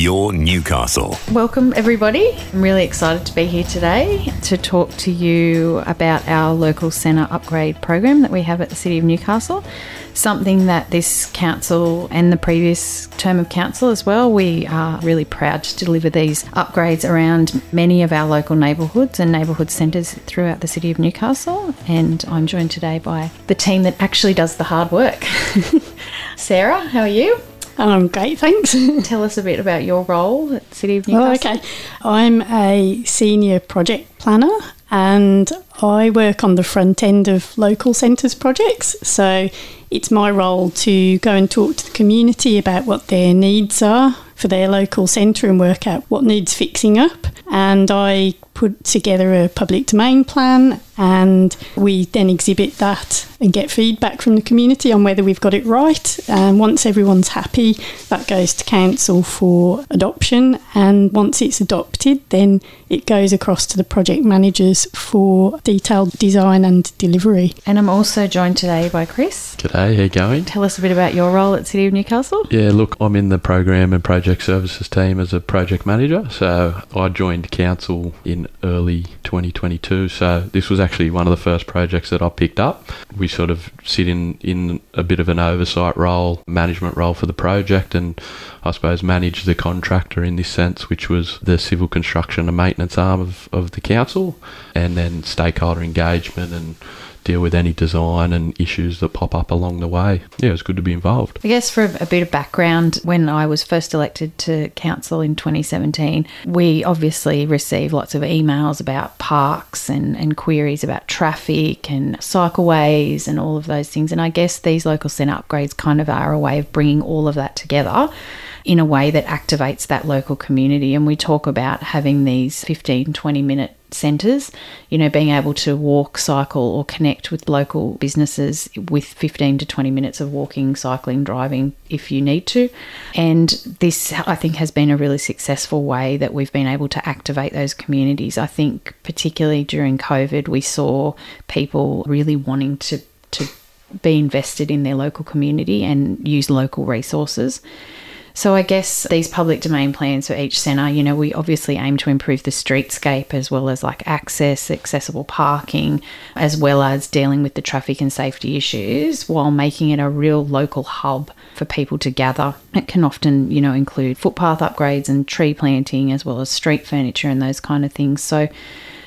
your Newcastle. Welcome, everybody. I'm really excited to be here today to talk to you about our local centre upgrade program that we have at the City of Newcastle. Something that this council and the previous term of council as well, we are really proud to deliver these upgrades around many of our local neighbourhoods and neighbourhood centres throughout the City of Newcastle. And I'm joined today by the team that actually does the hard work. Sarah, how are you? I'm great, thanks. Tell us a bit about your role at City of oh, Newcastle. Oh, okay. I'm a senior project planner and I work on the front end of local centres projects. So it's my role to go and talk to the community about what their needs are for their local centre and work out what needs fixing up. And I put together a public domain plan and we then exhibit that and get feedback from the community on whether we've got it right. And once everyone's happy, that goes to council for adoption. And once it's adopted, then it goes across to the project managers for detailed design and delivery. And I'm also joined today by Chris. G'day, how you going? Tell us a bit about your role at City of Newcastle. Yeah, look, I'm in the program and project services team as a project manager. So I joined council in early 2022. So this was actually one of the first projects that I picked up. We sort of sit in, in a bit of an oversight role, management role for the project, and I suppose manage the contractor in this sense, which was the civil construction and maintenance arm of, of the council, and then stakeholder engagement and deal with any design and issues that pop up along the way. Yeah, it's good to be involved. I guess for a bit of background, when I was first elected to council in 2017, we obviously received lots of emails about parks and, and queries about traffic and cycleways and all of those things. And I guess these local centre upgrades kind of are a way of bringing all of that together in a way that activates that local community. And we talk about having these 15, 20 minute centres, you know, being able to walk, cycle, or connect with local businesses with 15 to 20 minutes of walking, cycling, driving if you need to. And this, I think, has been a really successful way that we've been able to activate those communities. I think, particularly during COVID, we saw people really wanting to, to be invested in their local community and use local resources. So I guess these public domain plans for each centre, you know, we obviously aim to improve the streetscape as well as like access, accessible parking, as well as dealing with the traffic and safety issues while making it a real local hub for people to gather. It can often, you know, include footpath upgrades and tree planting as well as street furniture and those kind of things. So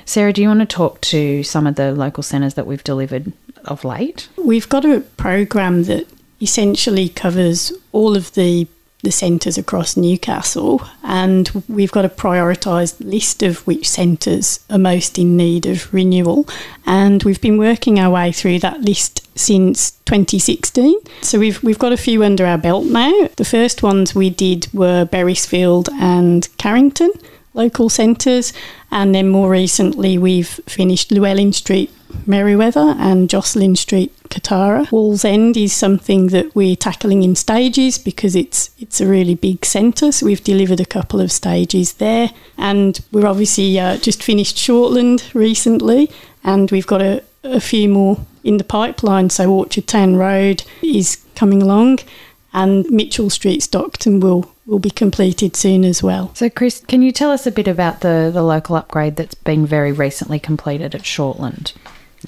Sarah, do you want to talk to some of the local centres that we've delivered of late? We've got a program that essentially covers all of the the centres across Newcastle, and we've got a prioritised list of which centres are most in need of renewal. And we've been working our way through that list since 2016. So we've we've got a few under our belt now. The first ones we did were Beresfield and Carrington local centres, and then more recently we've finished Llewellyn Street Merewether and Joslin Street Kotara. Wallsend is something that we're tackling in stages because it's it's a really big centre. So we've delivered a couple of stages there, and we're obviously uh, just finished Shortland recently, and we've got a, a few more in the pipeline. So Orchardtown Road is coming along, and Mitchell Street Stockton will will be completed soon as well. So, Chris, can you tell us a bit about the, the local upgrade that's been very recently completed at Shortland?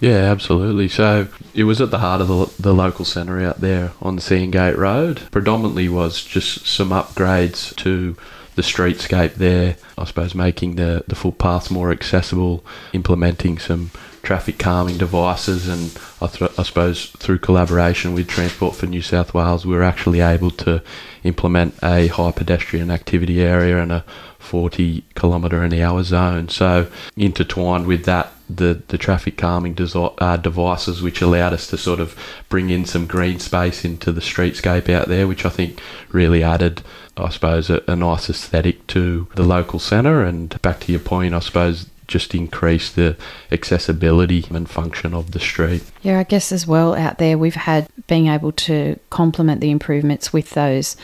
Yeah, absolutely. So it was at the heart of the, the local centre out there on Sandgate Road. Predominantly was just some upgrades to the streetscape there. I suppose making the, the footpaths more accessible, implementing some traffic calming devices, and I, th- I suppose through collaboration with Transport for New South Wales, we were actually able to implement a high pedestrian activity area and a 40 kilometre an hour zone. So intertwined with that, the, the traffic calming desi- uh, devices, which allowed us to sort of bring in some green space into the streetscape out there, which I think really added, I suppose, a, a nice aesthetic to the local centre. And back to your point, I suppose just increase the accessibility and function of the street. Yeah, I guess as well out there, we've had being able to complement the improvements with those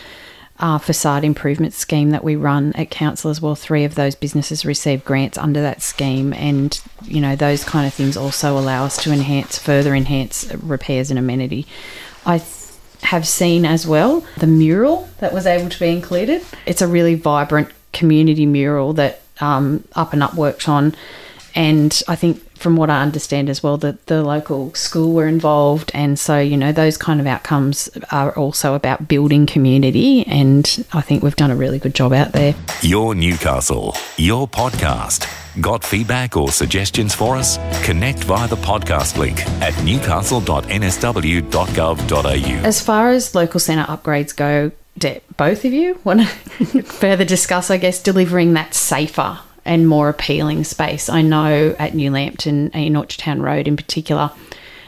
uh, facade improvement scheme that we run at council as well. Three of those businesses receive grants under that scheme, and you know those kind of things also allow us to enhance, further enhance repairs and amenity. I th- have seen as well the mural that was able to be included. It's a really vibrant community mural that um, Up and Up worked on. And I think from what I understand as well, that the local school were involved. And so, you know, those kind of outcomes are also about building community. And I think we've done a really good job out there. Your Newcastle, your podcast. Got feedback or suggestions for us? Connect via the podcast link at newcastle.nsw.gov.au. As far as local centre upgrades go, both of you want to further discuss, I guess, delivering that safer and more appealing space? I know at New Lambton, in Orchardtown Road in particular,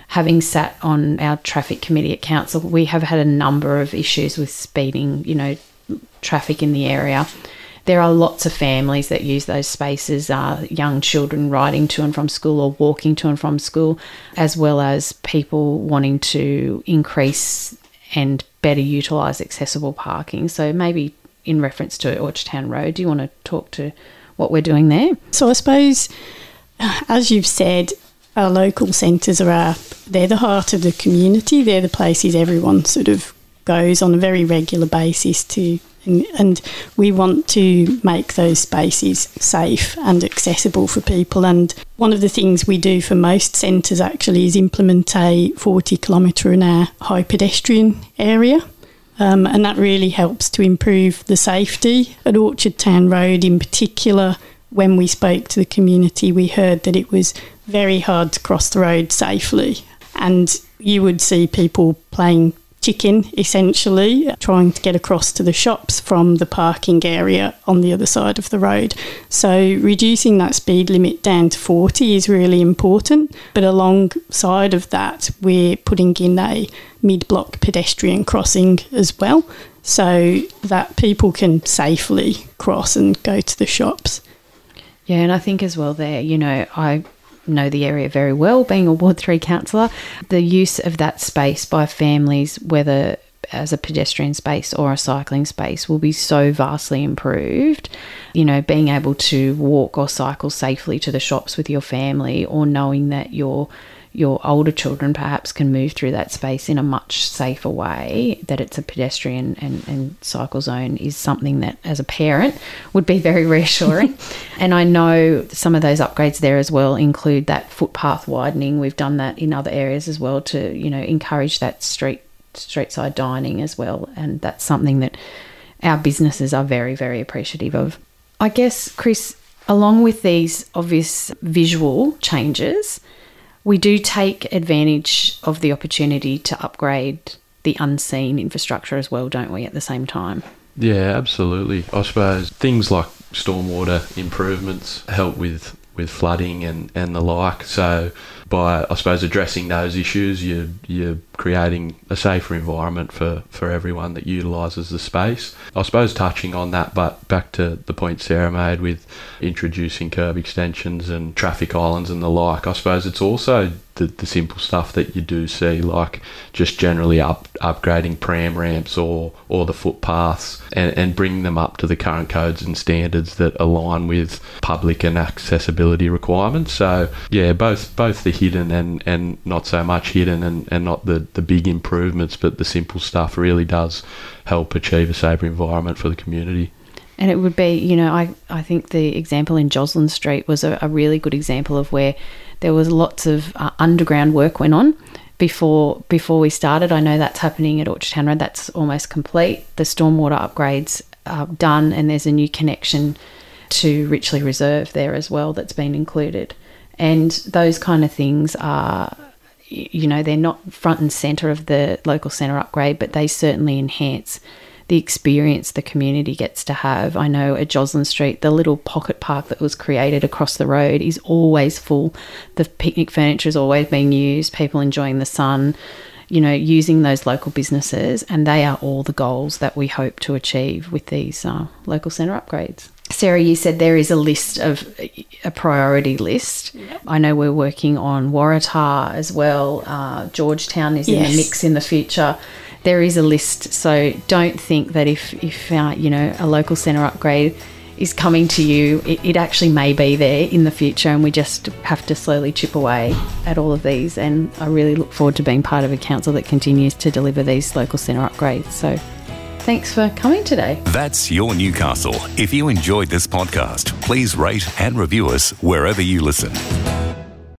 having sat on our traffic committee at council, we have had a number of issues with speeding, you know, traffic in the area. There are lots of families that use those spaces, uh, young children riding to and from school or walking to and from school, as well as people wanting to increase and better utilise accessible parking. So maybe in reference to Orchardtown Road, do you want to talk to what we're doing there? So I suppose, as you've said, our local centres are our, they're the heart of the community. They're the places everyone sort of goes on a very regular basis to and, and, we want to make those spaces safe and accessible for people. And one of the things we do for most centres actually is implement a 40 kilometre an hour high pedestrian area. Um, and that really helps to improve the safety at Orchardtown Road in particular. When we spoke to the community, we heard that it was very hard to cross the road safely. And you would see people playing chicken essentially, trying to get across to the shops from the parking area on the other side of the road. So, reducing that speed limit down to 40 is really important. But alongside of that, we're putting in a mid block pedestrian crossing as well so that people can safely cross and go to the shops. Yeah, and I think as well there, you know, I know the area very well, being a Ward 3 councillor. The use of that space by families, whether as a pedestrian space or a cycling space, will be so vastly improved. You know, being able to walk or cycle safely to the shops with your family, or knowing that you're your older children perhaps can move through that space in a much safer way, that it's a pedestrian and, and cycle zone is something that, as a parent, would be very reassuring. and I know some of those upgrades there as well include that footpath widening. We've done that in other areas as well to, you know, encourage that street street side dining as well. And that's something that our businesses are very, very appreciative of. I guess, Chris, along with these obvious visual changes, we do take advantage of the opportunity to upgrade the unseen infrastructure as well, don't we, at the same time? Yeah, absolutely. I suppose things like stormwater improvements help with, with flooding and, and the like. So by I suppose addressing those issues, you're, you're creating a safer environment for, for everyone that utilises the space. I suppose touching on that, but back to the point Sarah made with introducing curb extensions and traffic islands and the like. I suppose it's also the, the simple stuff that you do see, like just generally up upgrading pram ramps or or the footpaths and, and bringing them up to the current codes and standards that align with public and accessibility requirements. So yeah, both both the hidden and, and not so much hidden and, and not the, the big improvements, but the simple stuff really does help achieve a safer environment for the community. And it would be, you know, I, I think the example in Joslin Street was a, a really good example of where there was lots of uh, underground work went on before before we started. I know that's happening at Orchardtown Road. That's almost complete. The stormwater upgrades are done, and there's a new connection to Richley Reserve there as well that's been included. And those kind of things are, you know, they're not front and centre of the local centre upgrade, but they certainly enhance the experience the community gets to have. I know at Joslin Street, the little pocket park that was created across the road is always full. The picnic furniture is always being used, people enjoying the sun, you know, using those local businesses, and they are all the goals that we hope to achieve with these uh, local centre upgrades. Sarah, you said there is a list of a priority list. Yep. I know we're working on Waratah as well. Uh, Georgetown is yes. in the mix in the future. There is a list, so don't think that if if uh, you know a local centre upgrade is coming to you, it, it, actually may be there in the future, and we just have to slowly chip away at all of these. And I really look forward to being part of a council that continues to deliver these local centre upgrades. So Thanks for coming today. That's Your Newcastle. If you enjoyed this podcast, please rate and review us wherever you listen.